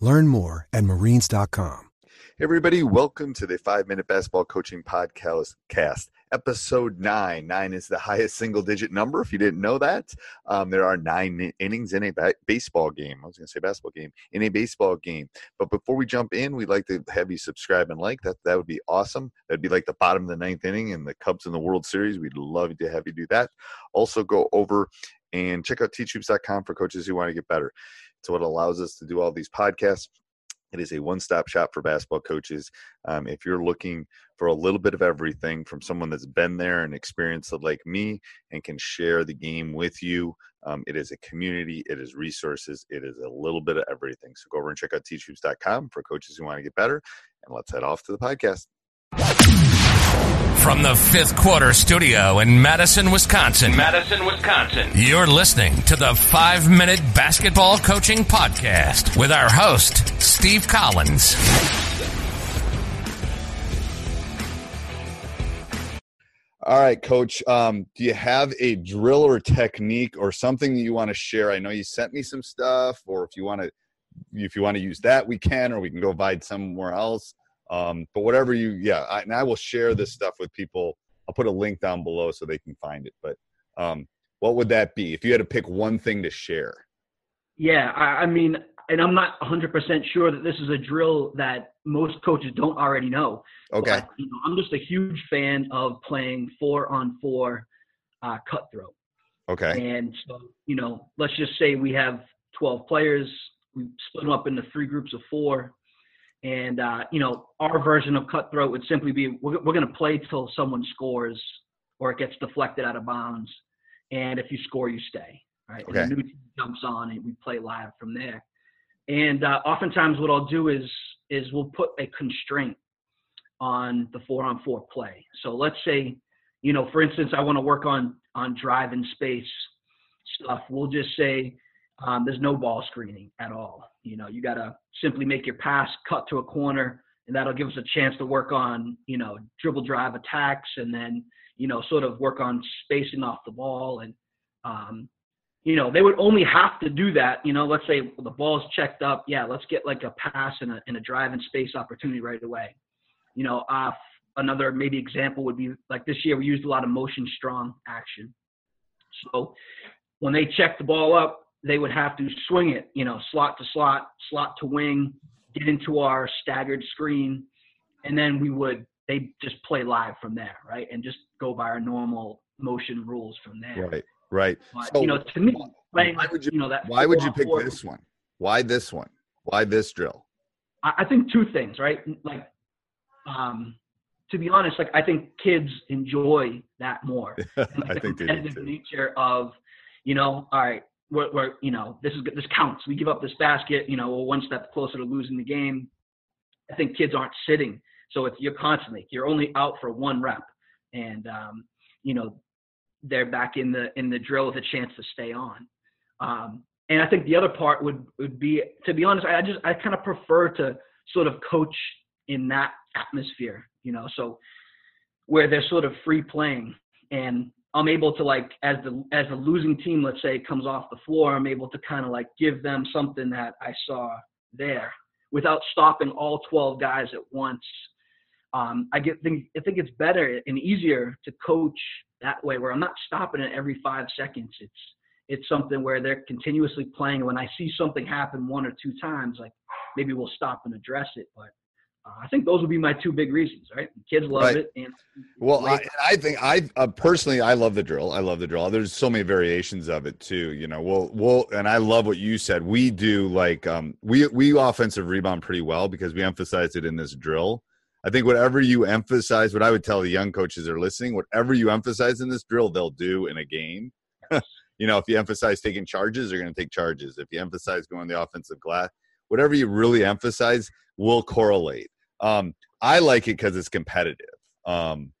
Learn more at marines.com. Hey everybody, welcome to the Five Minute Basketball Coaching Podcast, cast, episode nine. Nine is the highest single digit number. If you didn't know that, um, there are nine innings in a ba- baseball game. I was going to say basketball game in a baseball game. But before we jump in, we'd like to have you subscribe and like. That that would be awesome. That'd be like the bottom of the ninth inning and the Cubs in the World Series. We'd love to have you do that. Also, go over and check out teachhoops.com for coaches who want to get better. It's what allows us to do all these podcasts. It is a one stop shop for basketball coaches. Um, if you're looking for a little bit of everything from someone that's been there and experienced it like me and can share the game with you, um, it is a community, it is resources, it is a little bit of everything. So go over and check out teachhoops.com for coaches who want to get better. And let's head off to the podcast. From the fifth quarter studio in Madison, Wisconsin. Madison, Wisconsin. You're listening to the five minute basketball coaching podcast with our host, Steve Collins. All right, coach. Um, do you have a drill or technique or something that you want to share? I know you sent me some stuff, or if you want to, if you want to use that, we can, or we can go find somewhere else. Um, but whatever you, yeah, I, and I will share this stuff with people. I'll put a link down below so they can find it. But um, what would that be if you had to pick one thing to share? Yeah, I, I mean, and I'm not 100% sure that this is a drill that most coaches don't already know. Okay. But, you know, I'm just a huge fan of playing four on four uh, cutthroat. Okay. And so, you know, let's just say we have 12 players. We split them up into three groups of four. And, uh, you know, our version of cutthroat would simply be we're, we're going to play till someone scores or it gets deflected out of bounds. And if you score, you stay. Right. Okay. And the new team jumps on and we play live from there. And uh, oftentimes, what I'll do is is we'll put a constraint on the four on four play. So let's say, you know, for instance, I want to work on on drive and space stuff. We'll just say um, there's no ball screening at all. You know, you got to simply make your pass, cut to a corner, and that'll give us a chance to work on, you know, dribble drive attacks, and then, you know, sort of work on spacing off the ball. And, um, you know, they would only have to do that. You know, let's say the ball's checked up. Yeah, let's get like a pass and a, and a drive and space opportunity right away. You know, uh, another maybe example would be like this year we used a lot of motion strong action. So when they check the ball up, they would have to swing it, you know, slot to slot, slot to wing, get into our staggered screen, and then we would they just play live from there, right? And just go by our normal motion rules from there. Right. Right. But, So you know, to me, playing why like, would you, you know that why would you pick four- this one? Why this one? Why this drill? I I think two things, right? Like, um, to be honest, like I think kids enjoy that more. Like, I the think they do competitive nature of, you know, all right, we're, we're, you know, this is this counts. We give up this basket, you know, we're one step closer to losing the game. I think kids aren't sitting, so it's you're constantly you're only out for one rep, and um, you know, they're back in the in the drill with a chance to stay on. Um, and I think the other part would would be, to be honest, I just I kind of prefer to sort of coach in that atmosphere, you know, so where they're sort of free playing and I'm able to like as the as the losing team, let's say, comes off the floor, I'm able to kind of like give them something that I saw there without stopping all 12 guys at once. Um, I get think I think it's better and easier to coach that way, where I'm not stopping it every five seconds. It's it's something where they're continuously playing. When I see something happen one or two times, like maybe we'll stop and address it. But uh, I think those would be my two big reasons, right? Kids love right. it, and well, I, I, think I uh, personally I love the drill. I love the drill. There's so many variations of it too. You know, we'll we'll and I love what you said. We do like um we we offensive rebound pretty well because we emphasize it in this drill. I think whatever you emphasize, what I would tell the young coaches that are listening, whatever you emphasize in this drill, they'll do in a game. you know, if you emphasize taking charges, they're going to take charges. If you emphasize going the offensive glass, whatever you really emphasize will correlate. Um, I like it because it's competitive. Um,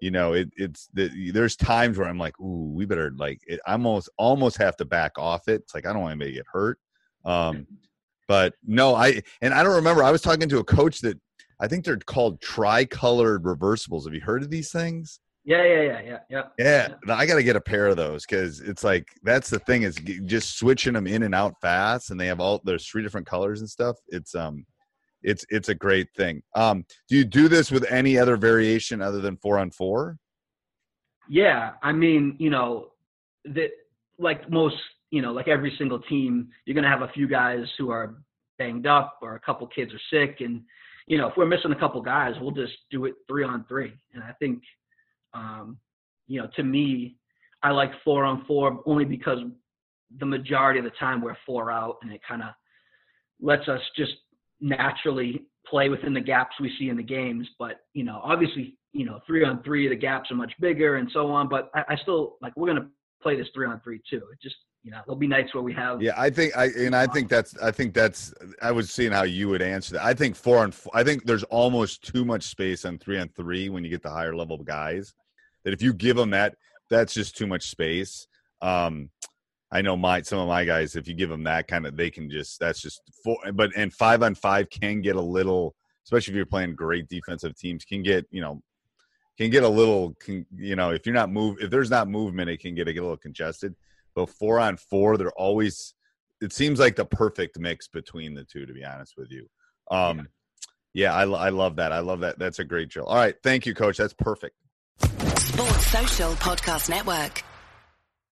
you know, it, it's the, there's times where I'm like, ooh, we better like. It, I almost almost have to back off it. It's like I don't want anybody to get hurt. Um, but no, I and I don't remember. I was talking to a coach that I think they're called tricolored reversibles. Have you heard of these things? Yeah, yeah, yeah, yeah, yeah. Yeah, I got to get a pair of those because it's like that's the thing is just switching them in and out fast, and they have all there's three different colors and stuff. It's um, it's it's a great thing. Um, do you do this with any other variation other than four on four? Yeah, I mean, you know, that like most, you know, like every single team, you're gonna have a few guys who are banged up or a couple kids are sick, and you know, if we're missing a couple guys, we'll just do it three on three. And I think, um, you know, to me, I like four on four only because the majority of the time we're four out, and it kind of lets us just naturally play within the gaps we see in the games. But you know, obviously, you know, three on three, the gaps are much bigger and so on. But I, I still like we're gonna play this three on three too. It just you know, there'll be nights where we have. Yeah, I think I and I think that's I think that's I was seeing how you would answer that. I think four on four, I think there's almost too much space on three on three when you get the higher level guys. That if you give them that, that's just too much space. Um, I know my some of my guys, if you give them that kind of, they can just that's just four. But and five on five can get a little, especially if you're playing great defensive teams, can get you know can get a little can, you know if you're not move if there's not movement, it can get a, get a little congested. But four on four, they're always it seems like the perfect mix between the two. To be honest with you, um, yeah, yeah I, I love that. I love that. That's a great drill. All right, thank you, coach. That's perfect. Sports Social Podcast Network.